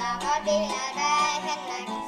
la ba di la da hen la